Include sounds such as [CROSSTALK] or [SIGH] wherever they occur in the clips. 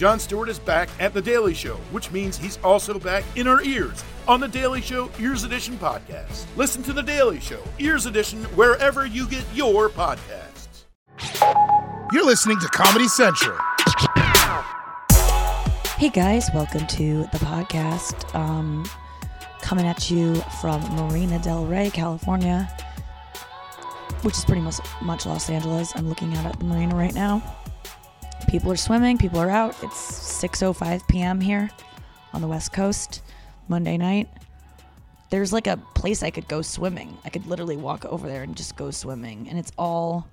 Jon Stewart is back at The Daily Show, which means he's also back in our ears on The Daily Show Ears Edition podcast. Listen to The Daily Show Ears Edition wherever you get your podcasts. You're listening to Comedy Central. Hey guys, welcome to the podcast. Um, coming at you from Marina Del Rey, California, which is pretty much, much Los Angeles. I'm looking out at the marina right now. People are swimming, people are out. It's 6:05 p.m. here on the West Coast, Monday night. There's like a place I could go swimming. I could literally walk over there and just go swimming, and it's all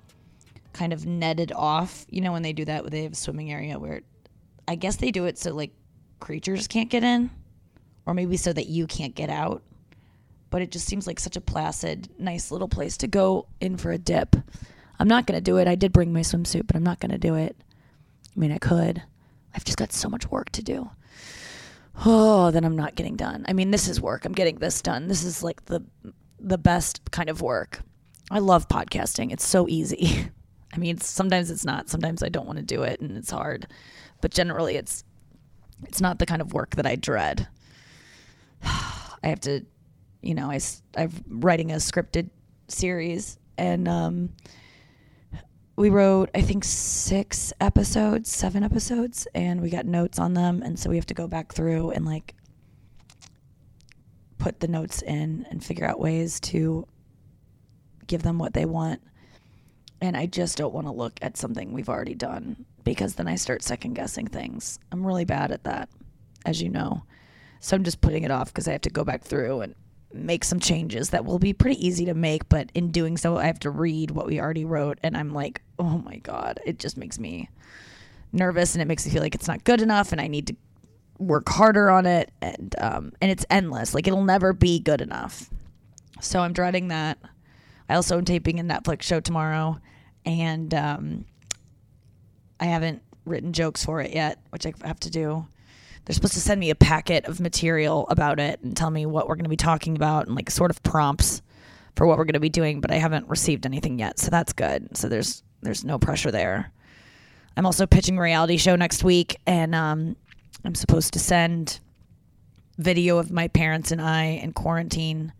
kind of netted off. You know when they do that, they have a swimming area where I guess they do it so like creatures can't get in, or maybe so that you can't get out. But it just seems like such a placid, nice little place to go in for a dip. I'm not gonna do it. I did bring my swimsuit, but I'm not gonna do it. I mean, I could. I've just got so much work to do. Oh, then I'm not getting done. I mean, this is work. I'm getting this done. This is like the the best kind of work. I love podcasting. It's so easy. [LAUGHS] I mean, sometimes it's not. Sometimes I don't want to do it and it's hard. But generally it's it's not the kind of work that I dread. [SIGHS] I have to, you know, I I'm writing a scripted series and um we wrote I think six episodes, seven episodes, and we got notes on them, and so we have to go back through and like put the notes in and figure out ways to give them what they want. And I just don't want to look at something we've already done because then I start second guessing things. I'm really bad at that, as you know. So I'm just putting it off because I have to go back through and make some changes that will be pretty easy to make, but in doing so, I have to read what we already wrote, and I'm like, oh my god, it just makes me nervous, and it makes me feel like it's not good enough, and I need to work harder on it, and um, and it's endless, like it'll never be good enough. So I'm dreading that. I also am taping a Netflix show tomorrow, and um, I haven't written jokes for it yet, which I have to do they're supposed to send me a packet of material about it and tell me what we're going to be talking about and like sort of prompts for what we're going to be doing, but I haven't received anything yet, so that's good. So there's there's no pressure there. I'm also pitching a reality show next week, and um, I'm supposed to send video of my parents and I in quarantine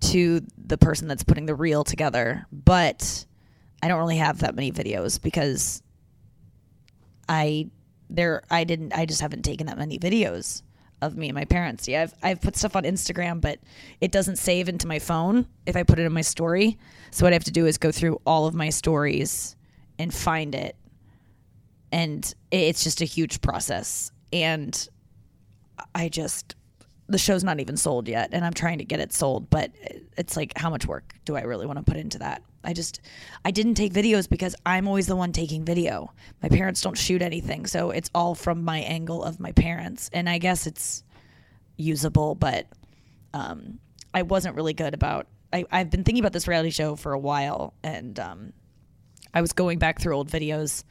to the person that's putting the reel together, but I don't really have that many videos because I there I didn't I just haven't taken that many videos of me and my parents. Yeah, I've I've put stuff on Instagram, but it doesn't save into my phone if I put it in my story. So what I have to do is go through all of my stories and find it. And it's just a huge process. And I just the show's not even sold yet and I'm trying to get it sold, but it's like how much work do I really want to put into that? I just I didn't take videos because I'm always the one taking video. My parents don't shoot anything, so it's all from my angle of my parents. And I guess it's usable, but um, I wasn't really good about I, I've been thinking about this reality show for a while and um, I was going back through old videos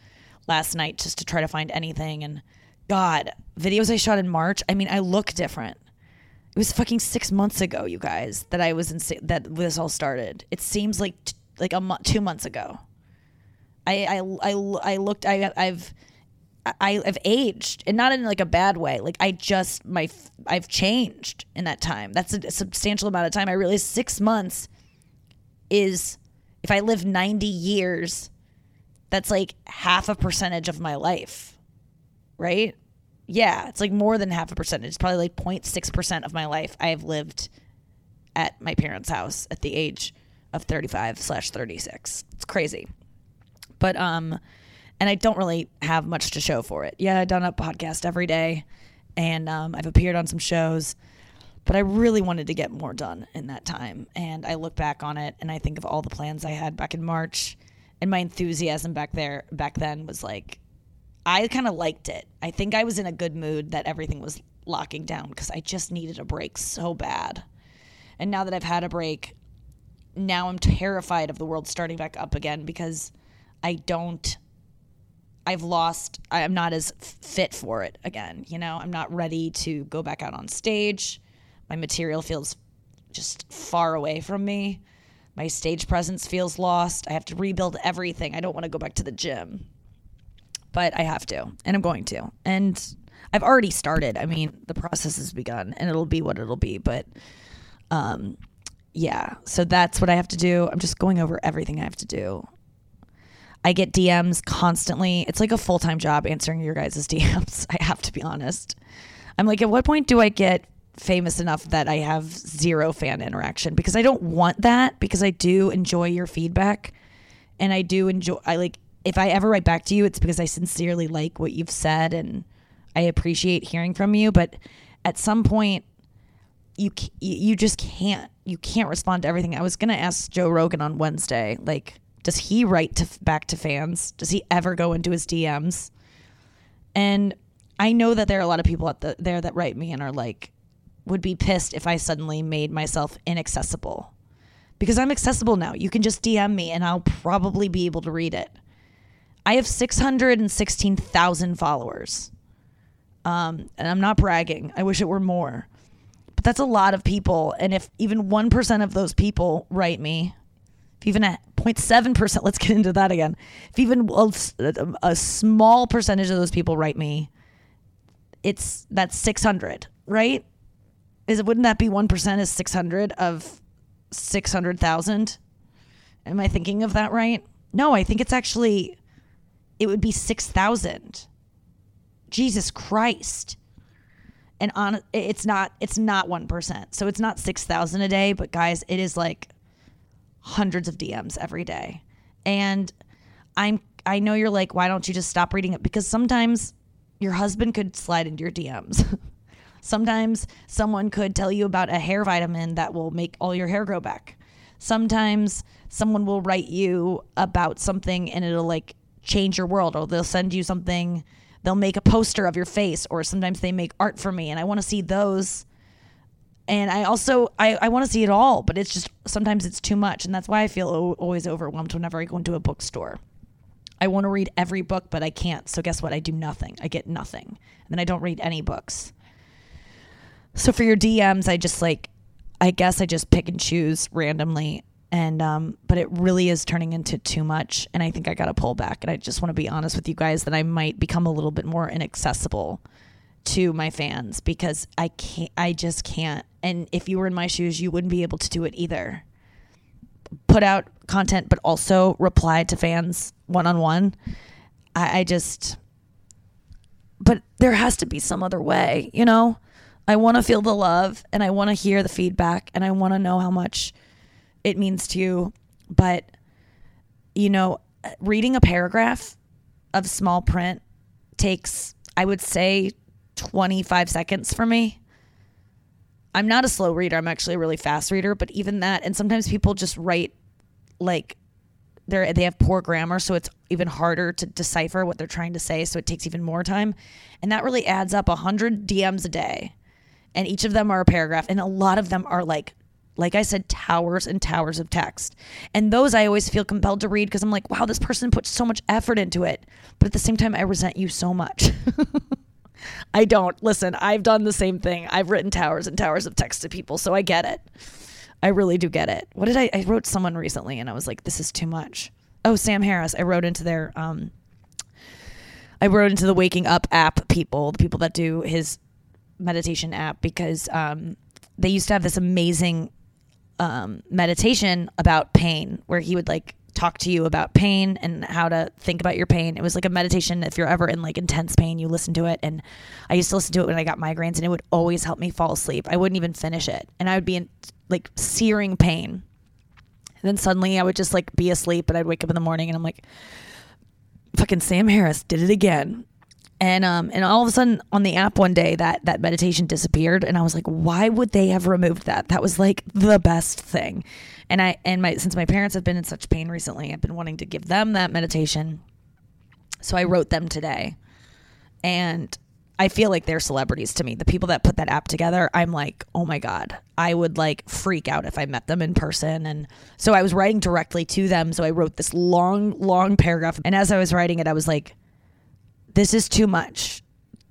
last night just to try to find anything and God, videos I shot in March, I mean I look different. It was fucking six months ago, you guys, that I was in that this all started. It seems like t- like a month, two months ago. I I I, I looked. I I've. I, I've aged and not in like a bad way. Like I just my I've changed in that time. That's a, substantial amount of time. I realize six months is if I live ninety years, that's like half a percentage of my life, right? Yeah, it's like more than half a percentage. It's probably like 0.6 percent of my life I have lived at my parents' house at the age of 35 slash 36. It's crazy. But, um, and I don't really have much to show for it. Yeah, I've done a podcast every day and um, I've appeared on some shows, but I really wanted to get more done in that time. And I look back on it and I think of all the plans I had back in March and my enthusiasm back there, back then was like, I kind of liked it. I think I was in a good mood that everything was locking down because I just needed a break so bad. And now that I've had a break, now I'm terrified of the world starting back up again because I don't I've lost I'm not as fit for it again, you know? I'm not ready to go back out on stage. My material feels just far away from me. My stage presence feels lost. I have to rebuild everything. I don't want to go back to the gym. but I have to, and I'm going to. And I've already started. I mean, the process has begun, and it'll be what it'll be. But, um, yeah. So that's what I have to do. I'm just going over everything I have to do. I get DMs constantly. It's like a full time job answering your guys' [LAUGHS] DMs. I have to be honest. I'm like, at what point do I get famous enough that I have zero fan interaction? Because I don't want that, because I do enjoy your feedback. And I do enjoy, I like, if I ever write back to you, it's because I sincerely like what you've said and I appreciate hearing from you. But at some point, you you just can't you can't respond to everything. I was gonna ask Joe Rogan on Wednesday, like, does he write to back to fans? Does he ever go into his DMs? And I know that there are a lot of people the, there that write me and are like, would be pissed if I suddenly made myself inaccessible. Because I'm accessible now. You can just DM me and I'll probably be able to read it. I have 616,000 followers. Um, and I'm not bragging. I wish it were more. But that's a lot of people. And if even 1% of those people write me, if even a 0.7%, [LAUGHS] let's get into that again. If even a, a small percentage of those people write me, it's that's 600, right? Is it wouldn't that be 1% is 600 of 600,000? Am I thinking of that right? No, I think it's actually it would be 6,000. Jesus Christ. And on it's not it's not 1%. So it's not 6,000 a day, but guys, it is like hundreds of DMs every day. And I'm I know you're like, why don't you just stop reading it? Because sometimes your husband could slide into your DMs. [LAUGHS] sometimes someone could tell you about a hair vitamin that will make all your hair grow back. Sometimes someone will write you about something and it'll like change your world or they'll send you something they'll make a poster of your face or sometimes they make art for me and I want to see those and I also I, I want to see it all, but it's just sometimes it's too much, and that's why I feel o- always overwhelmed whenever I go into a bookstore. I want to read every book, but I can't. So guess what? I do nothing. I get nothing, and then I don't read any books. So for your DMs, I just like, I guess I just pick and choose randomly, and um, but it really is turning into too much, and I think I got to pull back. And I just want to be honest with you guys that I might become a little bit more inaccessible to my fans because I can't I just can't. And if you were in my shoes, you wouldn't be able to do it either. Put out content but also reply to fans one on one. I just but there has to be some other way, you know? I want to feel the love and I want to hear the feedback and I want to know how much it means to you. But, you know, reading a paragraph of small print takes, I would say, 25 seconds for me. I'm not a slow reader. I'm actually a really fast reader, but even that, and sometimes people just write like they're they have poor grammar, so it's even harder to decipher what they're trying to say. So it takes even more time, and that really adds up. hundred DMs a day, and each of them are a paragraph, and a lot of them are like like I said, towers and towers of text. And those I always feel compelled to read because I'm like, wow, this person put so much effort into it. But at the same time, I resent you so much. [LAUGHS] I don't. Listen, I've done the same thing. I've written towers and towers of text to people, so I get it. I really do get it. What did I I wrote someone recently and I was like this is too much. Oh, Sam Harris. I wrote into their um I wrote into the Waking Up app people, the people that do his meditation app because um they used to have this amazing um meditation about pain where he would like talk to you about pain and how to think about your pain. It was like a meditation. If you're ever in like intense pain, you listen to it. And I used to listen to it when I got migraines, and it would always help me fall asleep. I wouldn't even finish it, and I would be in like searing pain. And then suddenly I would just like be asleep, and I'd wake up in the morning, and I'm like, "Fucking Sam Harris did it again." And um and all of a sudden on the app one day that that meditation disappeared and i was like why would they have removed that that was like the best thing and I and my since my parents have been in such pain recently, I've been wanting to give them that meditation. So I wrote them today. And I feel like they're celebrities to me. The people that put that app together, I'm like, oh my God, I would like freak out if I met them in person. And so I was writing directly to them. So I wrote this long, long paragraph. And as I was writing it, I was like, this is too much.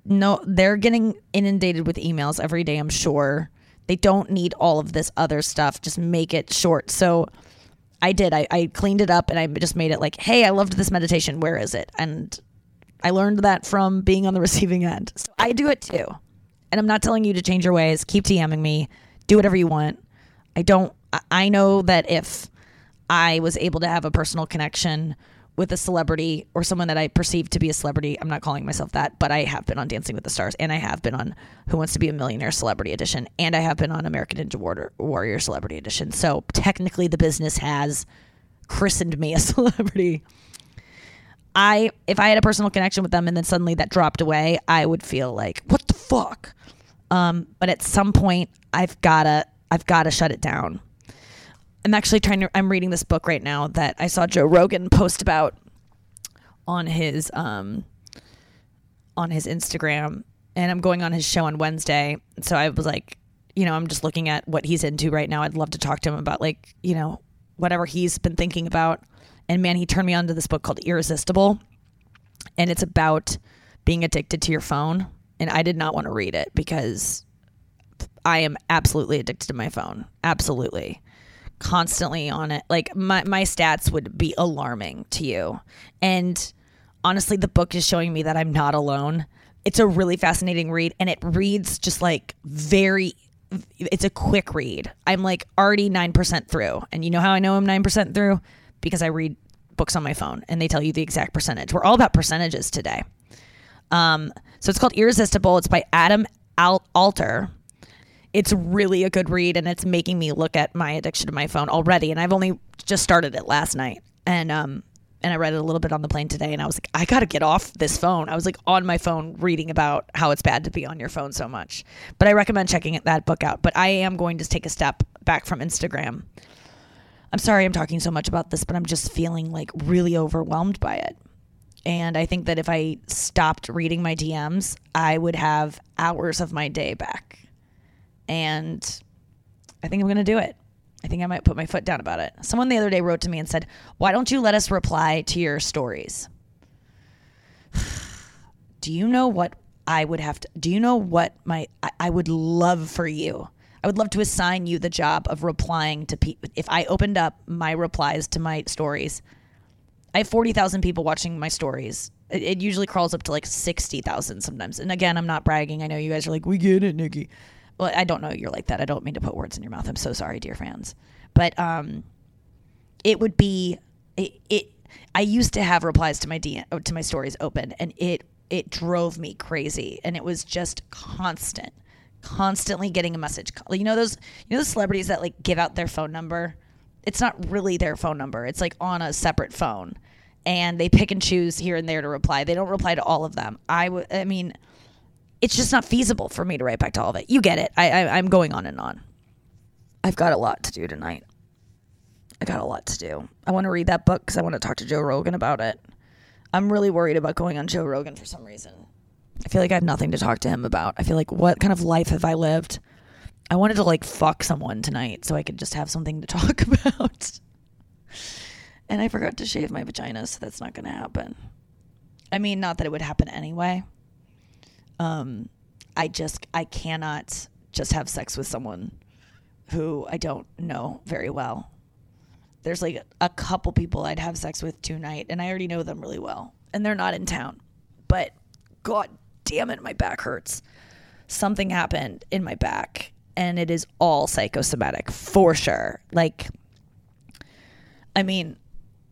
No, they're getting inundated with emails every day, I'm sure. They don't need all of this other stuff. Just make it short. So I did. I, I cleaned it up and I just made it like, hey, I loved this meditation. Where is it? And I learned that from being on the [LAUGHS] receiving end. So I do it too. And I'm not telling you to change your ways. Keep DMing me. Do whatever you want. I don't, I know that if I was able to have a personal connection with a celebrity or someone that I perceive to be a celebrity. I'm not calling myself that, but I have been on Dancing with the Stars and I have been on Who Wants to Be a Millionaire Celebrity Edition and I have been on American Ninja Warrior, Celebrity Edition. So technically the business has christened me a [LAUGHS] celebrity. I if I had a personal connection with them and then suddenly that dropped away, I would feel like, what the fuck? Um, but at some point I've gotta I've gotta shut it down I'm actually trying to. I'm reading this book right now that I saw Joe Rogan [LAUGHS] post about on his um on his Instagram, and I'm going on his show on Wednesday. So I was like, you know, I'm just looking at what he's into right now. I'd love to talk to him about like, you know, whatever he's been thinking about. And man, he turned me on to this book called Irresistible, and it's about being addicted to your phone. And I did not want to read it because I am absolutely addicted to my phone. Absolutely constantly on it. Like my my stats would be alarming to you. And honestly, the book is showing me that I'm not alone. It's a really fascinating read and it reads just like very it's a quick read. I'm like already 9% through. And you know how I know I'm 9% through? Because I read books on my phone and they tell you the exact percentage. We're all about percentages today. Um, so it's called Irresistible. It's by Adam Alter it's really a good read and it's making me look at my addiction to my phone already and I've only just started it last night and um and I read it a little bit on the plane today and I was like I got to get off this phone. I was like on my phone reading about how it's bad to be on your phone so much. But I recommend checking that book out. But I am going to take a step back from Instagram. I'm sorry I'm talking so much about this, but I'm just feeling like really overwhelmed by it. And I think that if I stopped reading my DMs, I would have hours of my day back and I think I'm going to do it. I think I might put my foot down about it. Someone the other day wrote to me and said, Why don't you let us reply to your stories? [SIGHS] do you know what I would have to, do you know what my, I, I, would love for you? I would love to assign you the job of replying to people. If I opened up my replies to my stories, I have 40,000 people watching my stories. It, it usually crawls up to like 60,000 sometimes. And again, I'm not bragging. I know you guys are like, We get it, Nikki well, I don't know you're like that. I don't mean to put words in your mouth. I'm so sorry, dear fans. But um, it would be it, it. I used to have replies to my DM, to my stories open, and it it drove me crazy, and it was just constant, constantly getting a message. You know those you know the celebrities that like give out their phone number. It's not really their phone number. It's like on a separate phone, and they pick and choose here and there to reply. They don't reply to all of them. I would. I mean it's just not feasible for me to write back to all of it. You get it. I, I I'm going on and on. I've got a lot to do tonight. I got a lot to do. I want to read that book because I want to talk to Joe Rogan about it. I'm really worried about going on Joe Rogan for some reason. I feel like I have nothing to talk to him about. I feel like what kind of life have I lived? I wanted to like fuck someone tonight so I could just have something to [LAUGHS] talk about. and I forgot to shave my vagina, so that's not going to happen. I mean, not that it would happen anyway. Um, I just I cannot just have sex with someone who I don't know very well. There's like a couple people I'd have sex with tonight, and I already know them really well, and they're not in town. But God damn it, my back hurts. Something happened in my back, and it is all psychosomatic for sure. Like, I mean,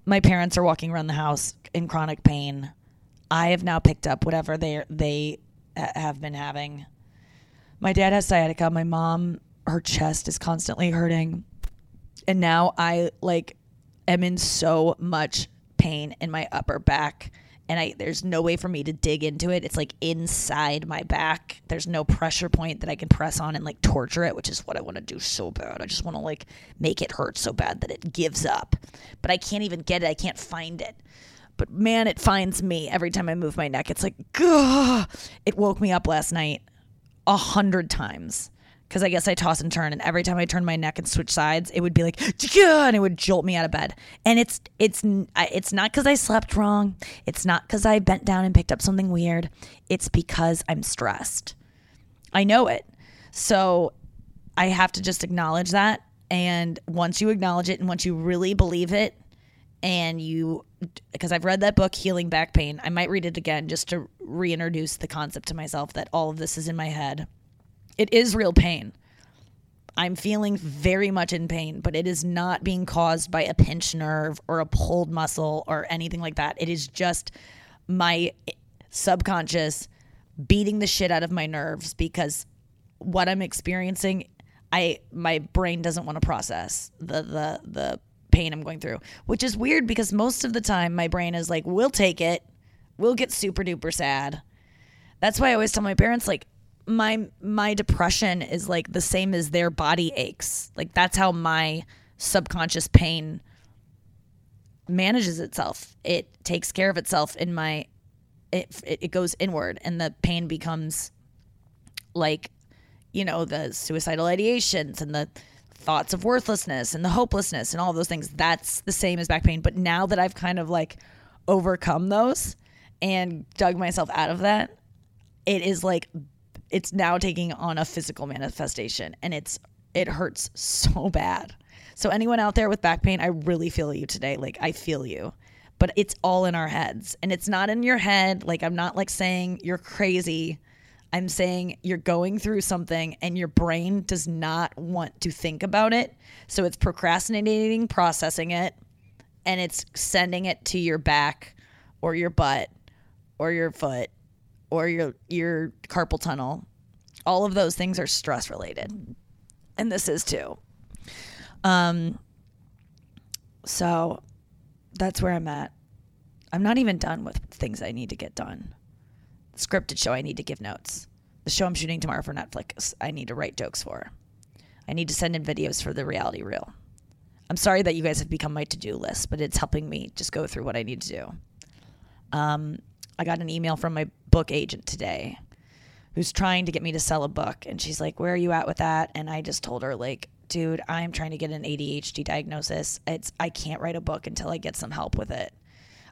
my parents are walking around the house in chronic pain. I have now picked up whatever they they have been having. My dad has sciatica. My mom, her chest is constantly hurting. And now I like am in so much pain in my upper back and I there's no way for me to dig into it. It's like inside my back. There's no pressure point that I can press on and like torture it, which is what I want to do so bad. I just want to like make it hurt so bad that it gives up. But I can't even get it. I can't find it but man, it finds me every time I move my neck. It's like, Gah! it woke me up last night a hundred times because I guess I toss and turn, and every time I turn my neck and switch sides, it would be like, and it would jolt me out of bed. And it's it's it's not because I slept wrong. It's not because I bent down and picked up something weird. It's because I'm stressed. I know it, so I have to just acknowledge that. And once you acknowledge it, and once you really believe it, and you because I've read that book Healing Back Pain. I might read it again just to reintroduce the concept to myself that all of this is in my head. It is real pain. I'm feeling very much in pain, but it is not being caused by a pinched nerve or a pulled muscle or anything like that. It is just my subconscious beating the shit out of my nerves because what I'm experiencing, I my brain doesn't want to process the the the pain I'm going through, which is weird because most of the time my brain is like, "We'll take it. We'll get super duper sad." That's why I always tell my parents like my my depression is like the same as their body aches. Like that's how my subconscious pain manages itself. It takes care of itself in my it it goes inward and the pain becomes like you know the suicidal ideations and the thoughts of worthlessness and the hopelessness and all those things that's the same as back pain. But now that i've kind of like overcome those and dug myself out of that it is like it's now taking on a physical manifestation and it's it hurts so bad. So anyone out there with back pain i really feel you today. Like i feel you. But it's all in our heads and it's not in your head. Like i'm not like saying you're crazy I'm saying you're going through something and your brain does not want to think about it. So it's procrastinating, processing it, and it's sending it to your back or your butt or your foot or your your carpal tunnel. All of those things are stress related. And this is too. Um so that's where I'm at. I'm not even done with things I need to get done scripted show I need to give notes. The show I'm shooting tomorrow for Netflix, I need to write jokes for. I need to send in videos for the reality reel. I'm sorry that you guys have become my to do list, but it's helping me just go through what I need to do. Um, I got an email from my book agent today who's trying to get me to sell a book. And she's like, Where are you at with that? And I just told her, like, dude, I'm trying to get an ADHD diagnosis. It's I can't write a book until I get some help with it.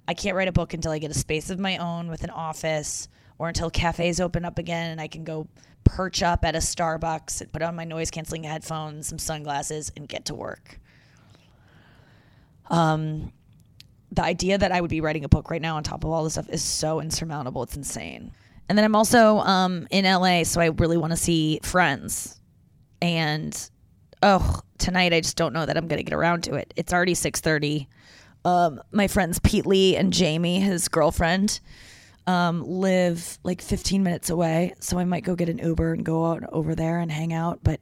I can't write a book until I get a space of my own with an office or until cafes open up again and I can go perch up at a Starbucks and put on my noise canceling headphones, some sunglasses, and get to work. Um, the idea that I would be writing a book right now on top of all this stuff is so insurmountable. It's insane. And then I'm also um, in LA, so I really want to see friends. And oh, tonight I just don't know that I'm going to get around to it. It's already 6:30. Um, my friends Pete Lee and Jamie, his girlfriend, um, live like 15 minutes away. So I might go get an Uber and go out over there and hang out. But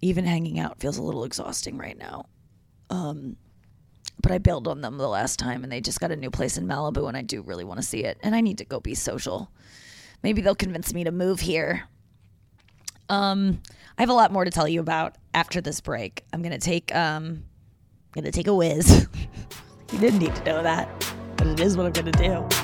even hanging out feels a little exhausting right now. Um, but I bailed on them the last time and they just got a new place in Malibu and I do really want to see it. And I need to go be social. Maybe they'll convince me to move here. Um, I have a lot more to tell you about after this break. I'm gonna take um, I'm gonna take a whiz. [LAUGHS] you didn't need to know that, but it is what I'm gonna do.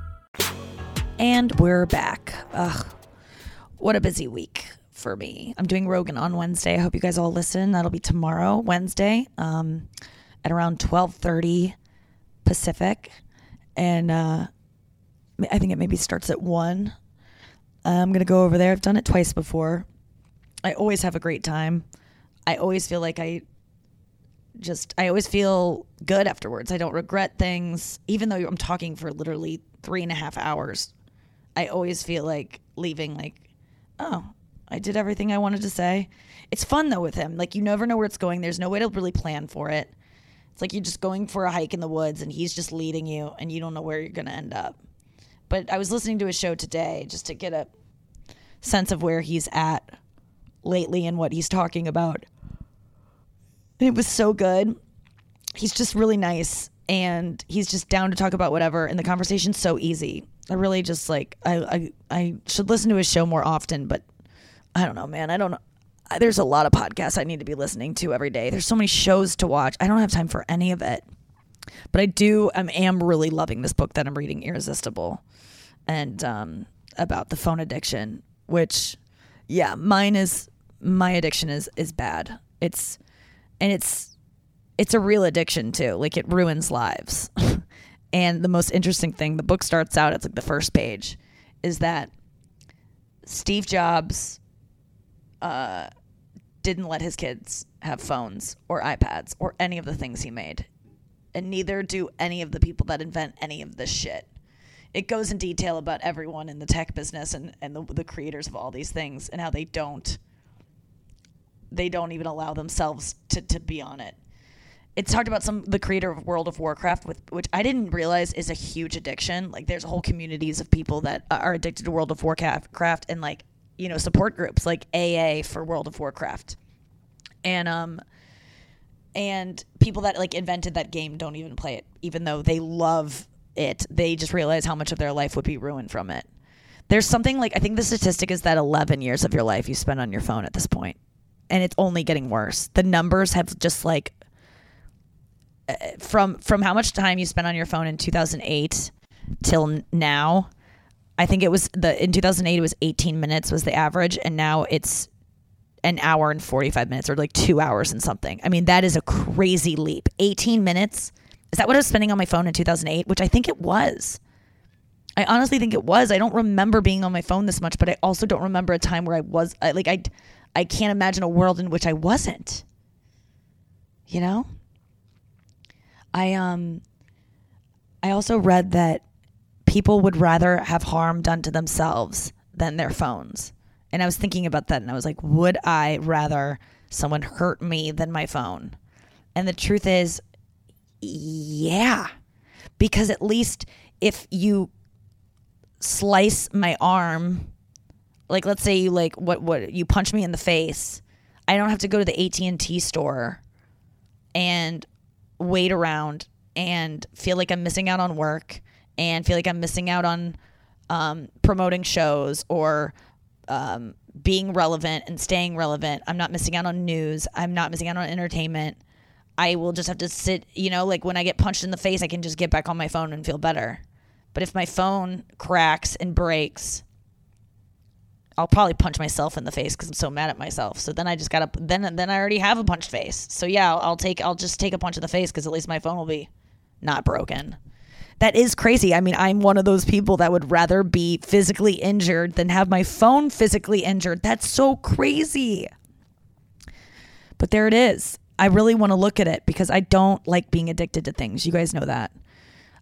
And we're back. Ugh, what a busy week for me. I'm doing Rogan on Wednesday. I hope you guys all listen. That'll be tomorrow, Wednesday, um, at around 12:30 Pacific, and uh, I think it maybe starts at one. I'm gonna go over there. I've done it twice before. I always have a great time. I always feel like I just I always feel good afterwards. I don't regret things, even though I'm talking for literally three and a half hours. I always feel like leaving like, oh, I did everything I wanted to say. It's fun though with him. Like you never know where it's going. There's no way to really plan for it. It's like you're just going for a hike in the woods and he's just leading you and you don't know where you're going to end up. But I was listening to his show today just to get a sense of where he's at lately and what he's talking about. It was so good. He's just really nice and he's just down to talk about whatever and the conversation's so easy. I really just like I I, I should listen to his show more often, but I don't know, man. I don't know. There's a lot of podcasts I need to be listening to every day. There's so many shows to watch. I don't have time for any of it. But I do, I am really loving this book that I'm reading, Irresistible, and um, about the phone addiction. Which, yeah, mine is my addiction is is bad. It's and it's it's a real addiction too. Like it ruins lives. [LAUGHS] and the most interesting thing, the book starts out, it's like the first page, is that Steve Jobs uh, didn't let his kids have phones or iPads or any of the things he made. And neither do any of the people that invent any of this shit. It goes in detail about everyone in the tech business and, and the, the creators of all these things and how they don't they don't even allow themselves to, to be on it. It's talked about some the creator of World of Warcraft, with which I didn't realize is a huge addiction. Like there's whole communities of people that are addicted to World of Warcraft and like you know support groups like AA for World of Warcraft, and um and people that like invented that game don't even play it, even though they love it. They just realize how much of their life would be ruined from it. There's something like I think the statistic is that 11 years of your life you spend on your phone at this point and it's only getting worse. The numbers have just like uh, from from how much time you spent on your phone in 2008 till now. I think it was the in 2008 it was 18 minutes was the average and now it's an hour and 45 minutes or like 2 hours and something. I mean that is a crazy leap. 18 minutes? Is that what I was spending on my phone in 2008, which I think it was. I honestly think it was. I don't remember being on my phone this much, but I also don't remember a time where I was like I I can't imagine a world in which I wasn't. You know? I um I also read that people would rather have harm done to themselves than their phones. And I was thinking about that and I was like, would I rather someone hurt me than my phone? And the truth is, yeah. Because at least if you slice my arm like let's say you like what what you punch me in the face i don't have to go to the AT&T store and wait around and feel like i'm missing out on work and feel like i'm missing out on um, promoting shows or um, being relevant and staying relevant. I'm not missing out on news. I'm not missing out on entertainment. I will just have to sit you know like when i get punched in the face i can just get back on my phone and feel better. But if my phone cracks and breaks I'll probably punch myself in the face because I'm so mad at myself. So then I just gotta then then I already have a punched face. So yeah, I'll, I'll take I'll just take a punch in the face because at least my phone will be not broken. That is crazy. I mean, I'm one of those people that would rather be physically injured than have my phone physically injured. That's so crazy. But there it is. I really want to look at it because I don't like being addicted to things. You guys know that.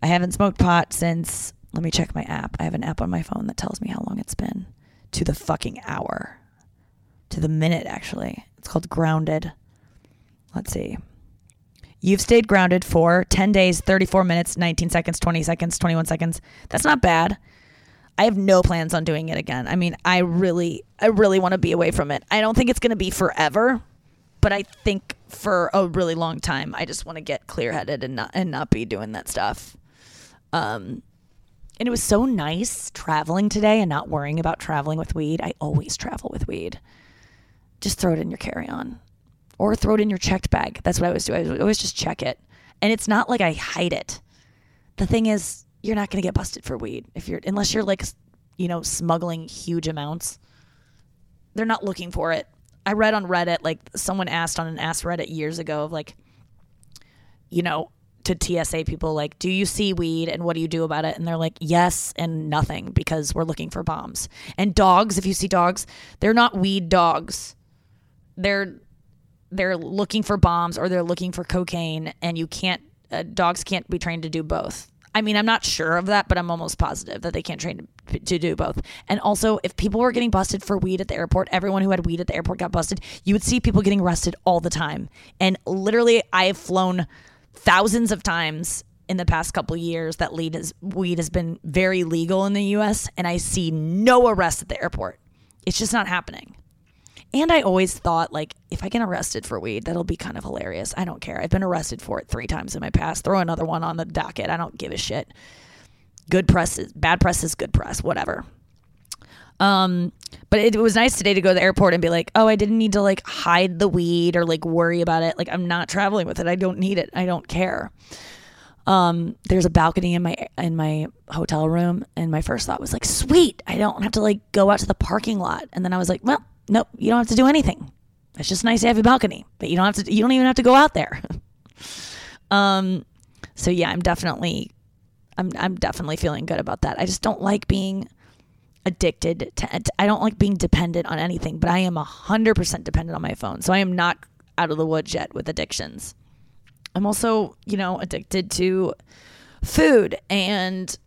I haven't smoked pot since. Let me check my app. I have an app on my phone that tells me how long it's been to the fucking hour, to the minute, actually. It's called Grounded. Let's see. You've stayed grounded for 10 days, 34 minutes, 19 seconds, 20 seconds, 21 seconds. That's not bad. I have no plans on doing it again. I mean, I really, I really want to be away from it. I don't think it's going to be forever, but I think for a really long time, I just want to get clear headed and not, and not be doing that stuff. Um, and it was so nice traveling today and not worrying about traveling with weed. I always travel with weed. Just throw it in your carry on or throw it in your checked bag. That's what I always do. I always just check it. And it's not like I hide it. The thing is, you're not going to get busted for weed if you're, unless you're like, you know, smuggling huge amounts. They're not looking for it. I read on Reddit, like someone asked on an Ask Reddit years ago of like, you know, to TSA people like, "Do you see weed and what do you do about it?" And they're like, "Yes and nothing because we're looking for bombs." And dogs, if you see dogs, they're not weed dogs. They're they're looking for bombs or they're looking for cocaine and you can't uh, dogs can't be trained to do both. I mean, I'm not sure of that, but I'm almost positive that they can't train to, to, do both. And also, if people were getting busted for weed at the airport, everyone who had weed at the airport got busted. You would see people getting arrested all the time. And literally, I have flown thousands of times in the past couple years that has, weed has been very legal in the US and I see no arrests at the airport. It's just not happening. And I always thought like if I get arrested for weed, that'll be kind of hilarious. I don't care. I've been arrested for it 3 times in my past. Throw another one on the docket. I don't give a shit. Good press is bad press is good press, whatever. Um, but it was nice today to go to the airport and be like, oh, I didn't need to like hide the weed or like worry about it. Like I'm not traveling with it. I don't need it. I don't care. Um, there's a balcony in my in my hotel room, and my first thought was like, "Sweet, I don't have to like go out to the parking lot." And then I was like, "Well, nope, you don't have to do anything. It's just nice to have a balcony, but you don't have to. You don't even have to go out there." [LAUGHS] um, so yeah, I'm definitely, I'm I'm definitely feeling good about that. I just don't like being addicted to. I don't like being dependent on anything, but I am hundred percent dependent on my phone. So I am not out of the woods yet with addictions. I'm also, you know, addicted to food and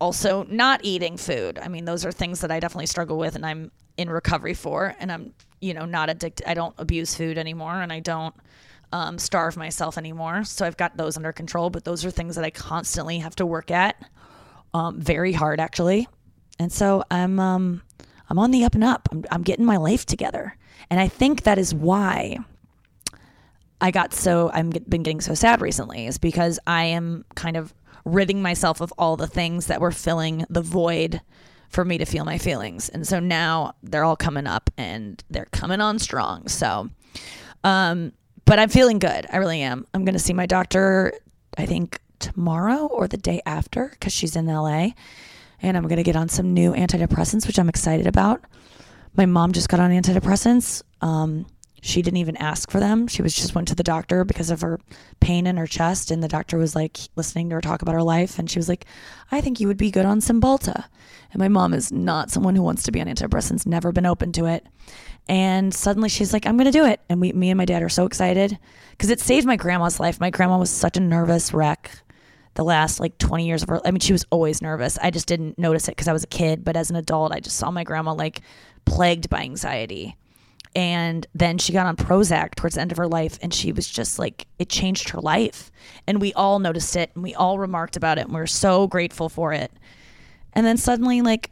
also not eating food. I mean, those are things that I definitely struggle with and I'm in recovery for. And I'm, you know, not addicted. I don't abuse food anymore and I don't um, starve myself anymore. So I've got those under control. But those are things that I constantly have to work at, um, very hard actually. And so I'm, um, I'm on the up and up. I'm, I'm getting my life together. And I think that is why I got so I'm been getting so sad recently is because I am kind of ridding myself of all the things that were filling the void for me to feel my feelings. And so now they're all coming up and they're coming on strong. So um but I'm feeling good. I really am. I'm going to see my doctor I think tomorrow or the day after cuz she's in LA and I'm going to get on some new antidepressants which I'm excited about. My mom just got on antidepressants. Um she didn't even ask for them. She was just went to the doctor because of her pain in her chest, and the doctor was like listening to her talk about her life, and she was like, "I think you would be good on Cymbalta." And my mom is not someone who wants to be on antidepressants, never been open to it. And suddenly she's like, "I'm going to do it," and we, me and my dad are so excited because it saved my grandma's life. My grandma was such a nervous wreck the last like 20 years of her I mean she was always nervous. I just didn't notice it cuz I was a kid, but as an adult I just saw my grandma like plagued by anxiety and then she got on Prozac towards the end of her life, and she was just like, it changed her life. And we all noticed it, and we all remarked about it, and we are so grateful for it. And then suddenly, like,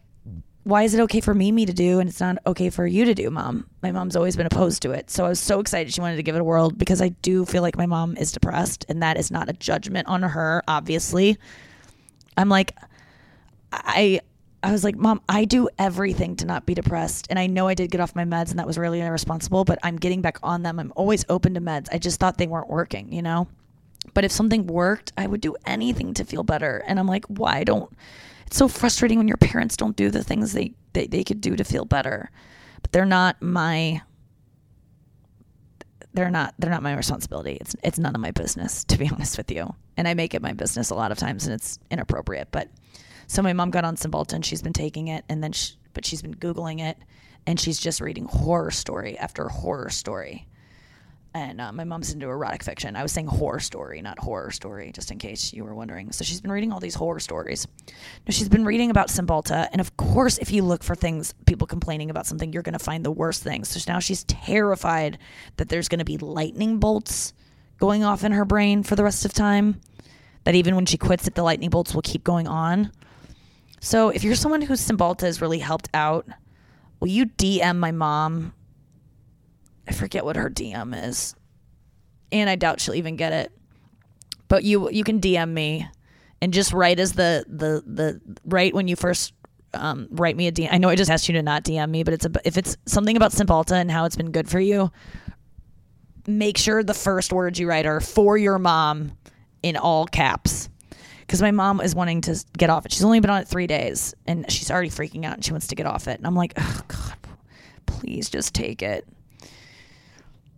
why is it okay for Mimi to do and it's not okay for you to do, mom? My mom's always been opposed to it. So I was so excited she wanted to give it a whirl because I do feel like my mom is depressed, and that is not a judgment on her, obviously. I'm like, I I was like, Mom, I do everything to not be depressed. And I know I did get off my meds and that was really irresponsible, but I'm getting back on them. I'm always open to meds. I just thought they weren't working, you know? But if something worked, I would do anything to feel better. And I'm like, why don't it's so frustrating when your parents don't do the things they, they, they could do to feel better. But they're not my they're not they're not my responsibility. It's it's none of my business, to be [LAUGHS] honest with you. And I make it my business a lot of times and it's inappropriate. But so my mom got on Cymbalta she's been taking it, and then she, but she's been googling it, and she's just reading horror story after horror story. And uh, my mom's into erotic fiction. I was saying horror story, not horror story, just in case you were wondering. So she's been reading all these horror stories. Now she's been reading about Cymbalta, and of course, if you look for things, people complaining about something, you're going to find the worst things. So now she's terrified that there's going to be lightning bolts going off in her brain for the rest of time. That even when she quits it, the lightning bolts will keep going on. So if you're someone whose Cymbalta has really helped out, will you DM my mom? I forget what her DM is. And I doubt she'll even get it. But you you can DM me and just write as the the the right when you first um, write me a DM. I know I just asked you to not DM me, but it's a, if it's something about Cymbalta and how it's been good for you, make sure the first words you write are for your mom in all caps because my mom is wanting to get off it. She's only been on it three days and she's already freaking out and she wants to get off it. And I'm like, oh, God, please just take it.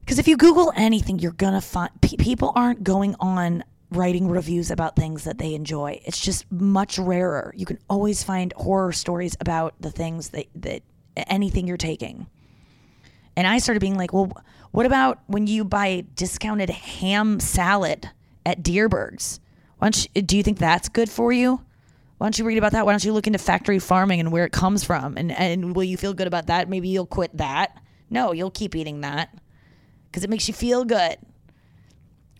Because if you Google anything, you're going to find pe- people aren't going on writing reviews about things that they enjoy. It's just much rarer. You can always find horror stories about the things that, that anything you're taking. And I started being like, well, what about when you buy discounted ham salad at Dierberg's? Why don't you, do you think that's good for you? Why don't you read about that? Why don't you look into factory farming and where it comes from? And, and will you feel good about that? Maybe you'll quit that. No, you'll keep eating that because it makes you feel good.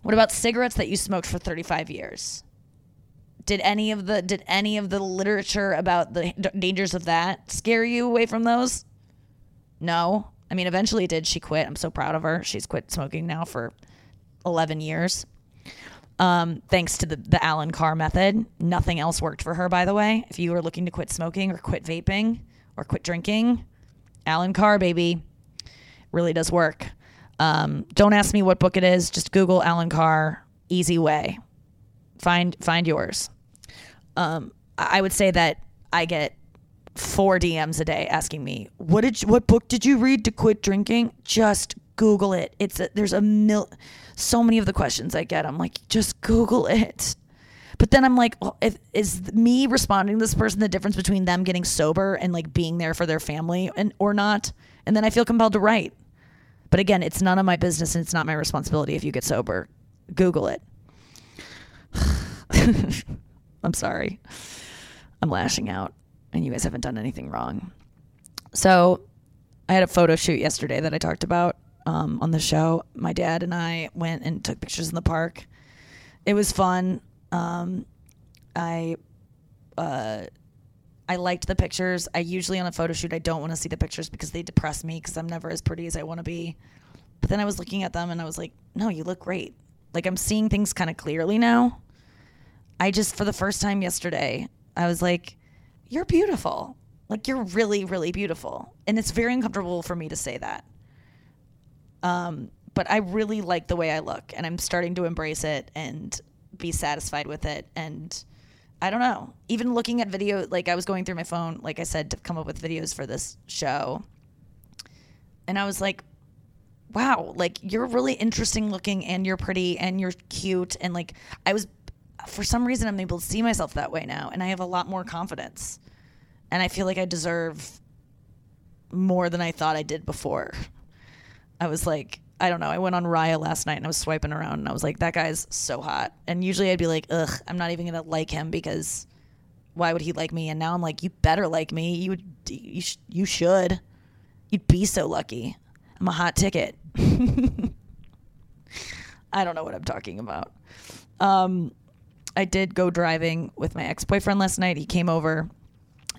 What about cigarettes that you smoked for 35 years? Did any of the did any of the literature about the dangers of that scare you away from those? No. I mean, eventually it did. She quit. I'm so proud of her. She's quit smoking now for 11 years. Um, thanks to the, the Allen Carr method. Nothing else worked for her, by the way. If you were looking to quit smoking or quit vaping or quit drinking, Allen Carr, baby, really does work. Um, don't ask me what book it is. Just Google Allen Carr, easy way. find find yours. Um, I would say that I get four DMs a day asking me, "What did you, what book did you read to quit drinking?" Just Google it. It's a, there's a mil, so many of the questions I get. I'm like, just Google it. But then I'm like, well, if, is me responding to this person the difference between them getting sober and like being there for their family and or not? And then I feel compelled to write. But again, it's none of my business and it's not my responsibility if you get sober. Google it. [SIGHS] I'm sorry. I'm lashing out, and you guys haven't done anything wrong. So, I had a photo shoot yesterday that I talked about um, on the show. My dad and I went and took pictures in the park. It was fun. Um, I uh, I liked the pictures. I usually on a photo shoot I don't want to see the pictures because they depress me because I'm never as pretty as I want to be. But then I was looking at them and I was like, no, you look great. Like I'm seeing things kind of clearly now. I just for the first time yesterday, I was like, you're beautiful. Like you're really really beautiful. And it's very uncomfortable for me to say that. Um but I really like the way I look and I'm starting to embrace it and be satisfied with it and I don't know. Even looking at video, like I was going through my phone, like I said, to come up with videos for this show. And I was like, wow, like you're really interesting looking and you're pretty and you're cute. And like, I was, for some reason, I'm able to see myself that way now. And I have a lot more confidence. And I feel like I deserve more than I thought I did before. I was like, I don't know. I went on Raya last night and I was swiping around and I was like, that guy's so hot. And usually I'd be like, ugh, I'm not even gonna like him because why would he like me? And now I'm like, you better like me. You would, you, sh- you should. You'd be so lucky. I'm a hot ticket. [LAUGHS] I don't know what I'm talking about. Um, I did go driving with my ex boyfriend last night. He came over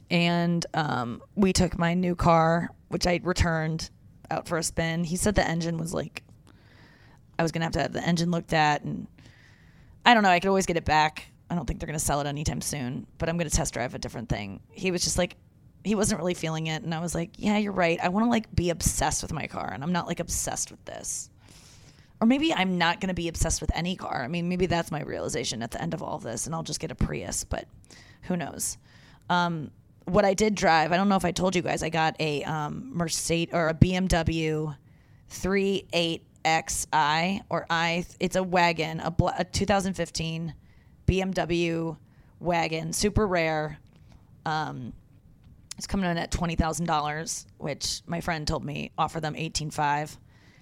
and um, we took my new car, which I returned out for a spin. He said the engine was like, I was gonna have to have the engine looked at, and I don't know. I could always get it back. I don't think they're gonna sell it anytime soon, but I'm gonna test drive a different thing. He was just like, he wasn't really feeling it, and I was like, yeah, you're right. I want to like be obsessed with my car, and I'm not like obsessed with this. Or maybe I'm not to be obsessed with any car. I mean, maybe that's my realization at the end of all of this, and I'll just get a Prius, but who knows? Um, what I did drive, I don't know if I told you guys, I got a um, Mercedes or a BMW 38XI or I. It's a wagon, a, bla- a 2015 BMW wagon, super rare. Um, it's coming in at twenty thousand dollars, which my friend told me offer them eighteen five.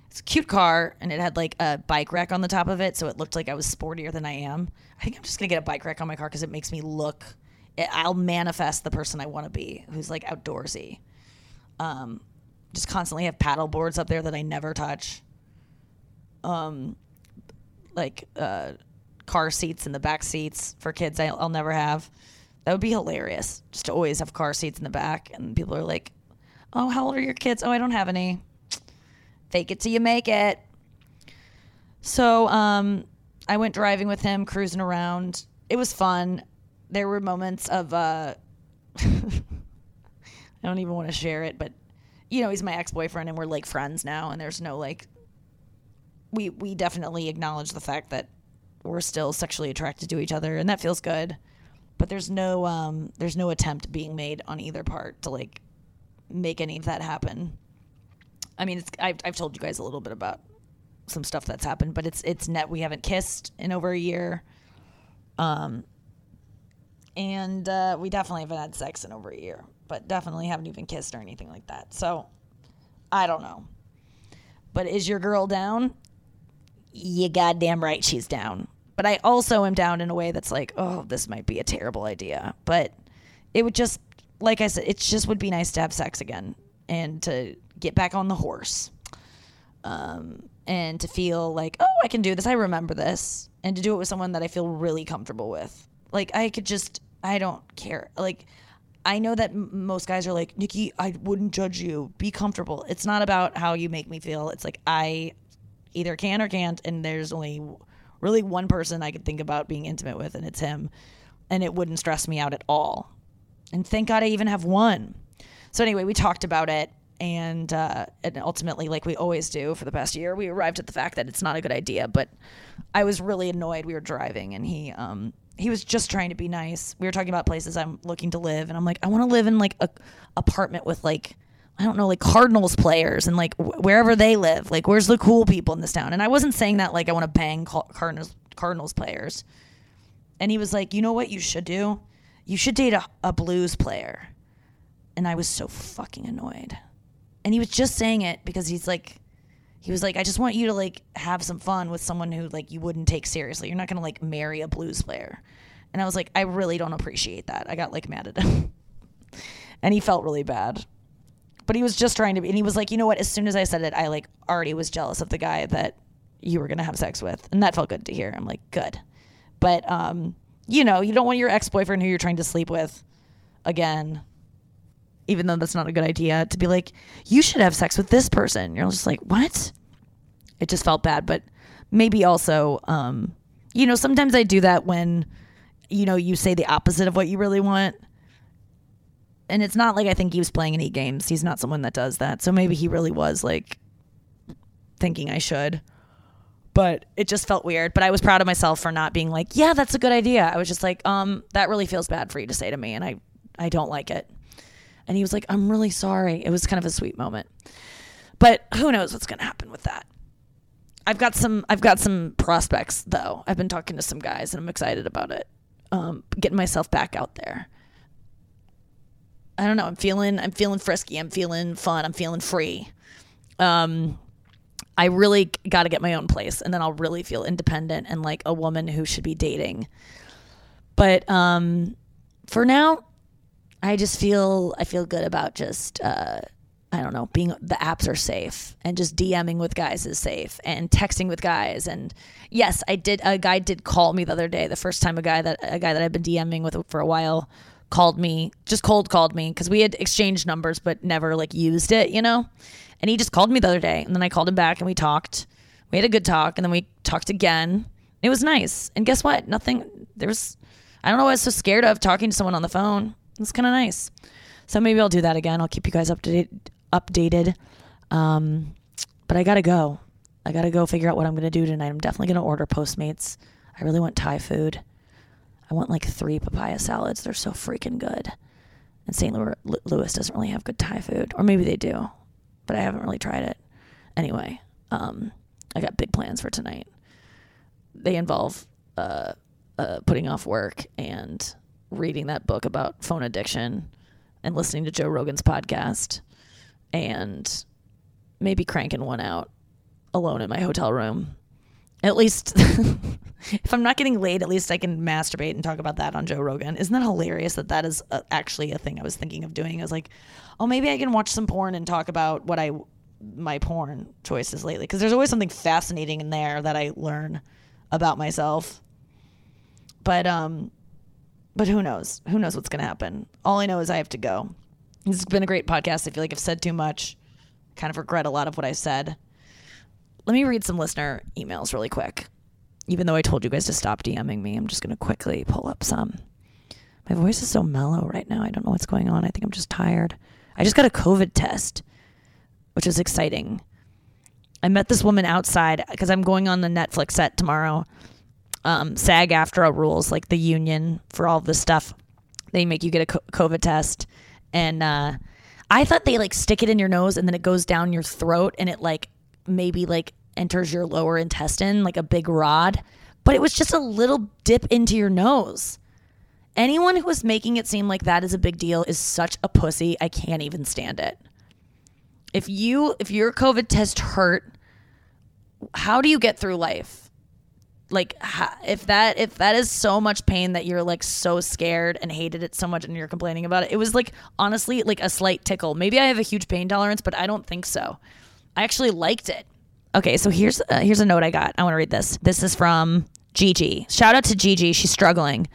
It's a cute car, and it had like a bike rack on the top of it, so it looked like I was sportier than I am. I think I'm just gonna get a bike rack on my car because it makes me look. I'll manifest the person I want to be, who's like outdoorsy. Um, just constantly have paddle boards up there that I never touch. Um, like uh, car seats in the back seats for kids I, I'll never have. That would be hilarious. Just to always have car seats in the back, and people are like, "Oh, how old are your kids? Oh, I don't have any." Fake it till you make it. So, um, I went driving with him, cruising around. It was fun. There were moments of, uh, [LAUGHS] I don't even want to share it, but you know, he's my ex boyfriend, and we're like friends now, and there's no like, we we definitely acknowledge the fact that we're still sexually attracted to each other, and that feels good. But there's no um, there's no attempt being made on either part to like make any of that happen. I mean, it's I've I've told you guys a little bit about some stuff that's happened, but it's it's net. We haven't kissed in over a year, um, and uh, we definitely haven't had sex in over a year, but definitely haven't even kissed or anything like that. So I don't know. But is your girl down? You goddamn right she's down. But I also am down in a way that's like, oh, this might be a terrible idea. But it would just, like I said, it just would be nice to have sex again and to get back on the horse. Um, and to feel like, oh, I can do this. I remember this. And to do it with someone that I feel really comfortable with. Like, I could just, I don't care. Like, I know that m- most guys are like, Nikki, I wouldn't judge you. Be comfortable. It's not about how you make me feel. It's like, I either can or can't. And there's only really one person I could think about being intimate with, and it's him. And it wouldn't stress me out at all. And thank God I even have one. So, anyway, we talked about it. and uh, and ultimately, like we always do for the past year, we arrived at the fact that it's not a good idea. But I was really annoyed. We were driving, and he um he was just trying to be nice. We were talking about places I'm looking to live, and I'm like, I want to live in like a apartment with like I don't know, like Cardinals players and like wh- wherever they live. Like, where's the cool people in this town? And I wasn't saying that like I want to bang Cardinals Cardinals players. And he was like, you know what you should do? You should date a, a blues player. And I was so fucking annoyed. And he was just saying it because he's like, he was like, I just want you to like have some fun with someone who like you wouldn't take seriously. You're not gonna like marry a blues player. And I was like, I really don't appreciate that. I got like mad at him. [LAUGHS] and he felt really bad. But he was just trying to be and he was like, you know what, as soon as I said it, I like already was jealous of the guy that you were gonna have sex with. And that felt good to hear. I'm like, good. But um, you know, you don't want your ex boyfriend who you're trying to sleep with again even though that's not a good idea, to be like, you should have sex with this person. You're just like, what? It just felt bad. But maybe also, um, you know, sometimes I do that when, you know, you say the opposite of what you really want. And it's not like I think he was playing any games. He's not someone that does that. So maybe he really was like thinking I should. But it just felt weird. But I was proud of myself for not being like, yeah, that's a good idea. I was just like, um, that really feels bad for you to say to me. And I, I don't like it. And he was like, I'm really sorry. It was kind of a sweet moment. But who knows what's going to happen with that. I've got some I've got some prospects though. I've been talking to some guys and I'm excited about it. Um, getting myself back out there. I don't know. I'm feeling I'm feeling frisky. I'm feeling fun. I'm feeling free. Um, I really got to get my own place, and then I'll really feel independent and like a woman who should be dating. But um, for now, I just feel I feel good about just uh, I don't know being the apps are safe and just DMing with guys is safe and texting with guys. And yes I did a guy did call me the other day the first time a guy that a guy that I've been DMing with for a while called me just cold called me because we had exchanged numbers but never like used it you know? And he just called me the other day and then I called him back and we talked. We had a good talk and then we talked again. It was nice. And guess what? Nothing there was I don't know why I was so scared of talking to someone on the phone it's kind of nice. So maybe I'll do that again. I'll keep you guys updated. Updated. Um, but I gotta go. I gotta go figure out what I'm gonna do tonight. I'm definitely gonna order Postmates. I really want Thai food. I want like three papaya salads. They're so freaking good. And St. Louis doesn't really have good Thai food, or maybe they do, but I haven't really tried it. Anyway, um, I got big plans for tonight. They involve uh, uh, putting off work and reading that book about phone addiction and listening to Joe Rogan's podcast and maybe cranking one out alone in my hotel room. At least, [LAUGHS] if I'm not getting laid, at least I can masturbate and talk about that on Joe Rogan. Isn't that hilarious that that is a, uh, actually a thing I was thinking of doing? I was like, oh, maybe I can watch some porn and talk about what I my porn choices lately because there's always something fascinating in there that I learn about myself. But um, but who knows? Who knows what's going to happen? All I know is I have to go. This has been a great podcast. I feel like I've said too much. Kind of regret a lot of what I said. Let me read some listener emails really quick. Even though I told you guys to stop DMing me, I'm just going to quickly pull up some. My voice is so mellow right now. I don't know what's going on. I think I'm just tired. I just got a COVID test, which is exciting. I met this woman outside because I'm going on the Netflix set tomorrow um, SAG AFTRA rules, like the union for all this stuff. They make you get a COVID test, and uh, I thought they like stick it in your nose and then it goes down your throat and it like maybe like enters your lower intestine like a big rod, but it was just a little dip into your nose. Anyone who is making it seem like that is a big deal is such a pussy. I can't even stand it. If you if your COVID test hurt, how do you get through life? Like if that if that is so much pain that you're like so scared and hated it so much and you're complaining about it it was like honestly like a slight tickle. Maybe i have a huge pain tolerance but i don't think so. I actually liked it. Okay so here's uh, here's a note i got. I want to read this. This is from gigi. Shout out to gigi. She's struggling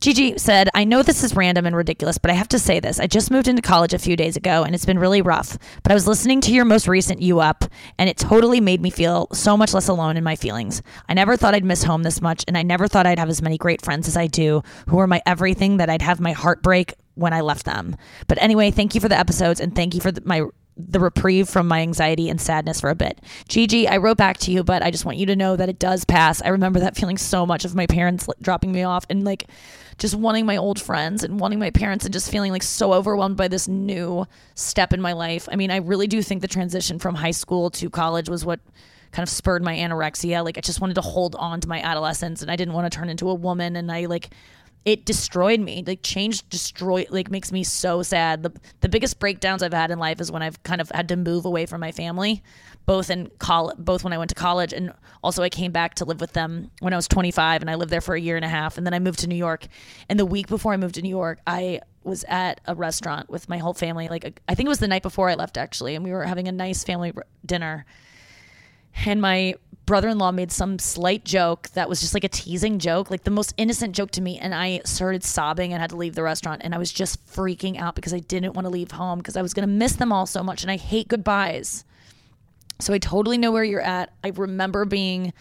Gigi said, I know this is random and ridiculous, but I have to say this. I just moved into college a few days ago and it's been really rough. But I was listening to your most recent You Up and it totally made me feel so much less alone in my feelings. I never thought I'd miss home this much and I never thought I'd have as many great friends as I do who are my everything that I'd have my heart break when I left them. But anyway, thank you for the episodes and thank you for the, my the reprieve from my anxiety and sadness for a bit. Gigi, I wrote back to you, but I just want you to know that it does pass. I remember that feeling so much of my parents dropping me off and like just wanting my old friends and wanting my parents and just feeling like so overwhelmed by this new step in my life. I mean, I really do think the transition from high school to college was what kind of spurred my anorexia. Like I just wanted to hold on to my adolescence and I didn't want to turn into a woman and I like it destroyed me. Like change destroy like makes me so sad. The the biggest breakdowns I've had in life is when I've kind of had to move away from my family, both in college, both when I went to college and also I came back to live with them when I was 25 and I lived there for a year and a half and then I moved to New York. And the week before I moved to New York, I was at a restaurant with my whole family. Like I think it was the night before I left actually, and we were having a nice family dinner. And my brother-in-law made some slight joke that was just like a teasing joke, like the most innocent joke to me, and I started sobbing and had to leave the restaurant and I was just freaking out because I didn't want to leave home because I was going to miss them all so much and I hate goodbyes. So I totally know where you're at. I remember being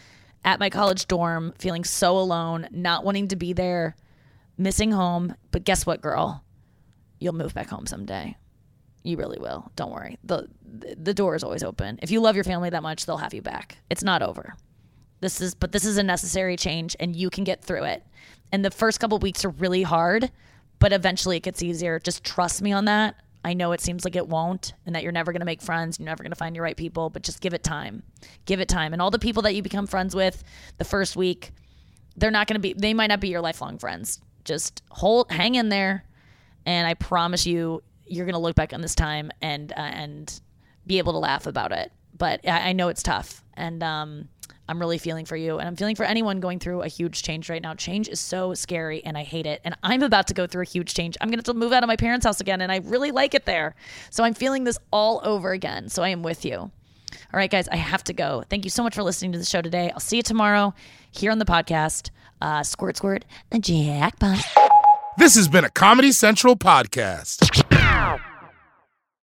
at my college dorm, feeling so alone, not wanting to be there, missing home, but guess what, girl? You'll move back home someday. You really will. Don't worry. The the door is always open. If you love your family that much, they'll have you back. It's not over. This is but this is a necessary change and you can get through it. And the first couple weeks are really hard, but eventually it gets easier. Just trust me on that. I know it seems like it won't and that you're never going to make friends, you're never going to find your right people, but just give it time. Give it time. And all the people that you become friends with the first week, they're not going to be they might not be your lifelong friends. Just hold hang in there and I promise you you're gonna look back on this time and uh, and be able to laugh about it. But I, I know it's tough, and um, I'm really feeling for you, and I'm feeling for anyone going through a huge change right now. Change is so scary, and I hate it. And I'm about to go through a huge change. I'm gonna have to move out of my parents' house again, and I really like it there. So I'm feeling this all over again. So I am with you. All right, guys, I have to go. Thank you so much for listening to the show today. I'll see you tomorrow here on the podcast. Uh, squirt, squirt, jackpot. This has been a Comedy Central podcast now.